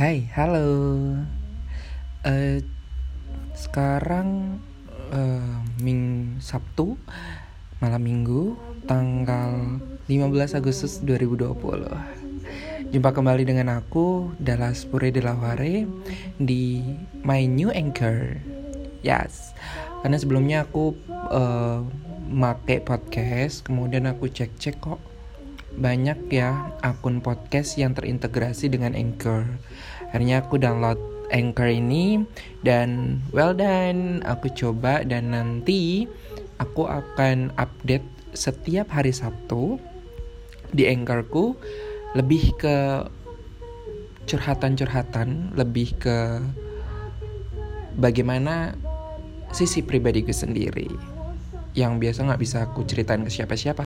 Hai, halo. Eh sekarang eh Ming Sabtu malam Minggu tanggal 15 Agustus 2020. Jumpa kembali dengan aku Dallas Pure de la Ware di My New Anchor. Yes. Karena sebelumnya aku eh make podcast, kemudian aku cek-cek kok banyak ya akun podcast yang terintegrasi dengan Anchor. Akhirnya aku download Anchor ini dan well done, aku coba dan nanti aku akan update setiap hari Sabtu di Anchorku lebih ke curhatan-curhatan, lebih ke bagaimana sisi pribadiku sendiri yang biasa nggak bisa aku ceritain ke siapa-siapa.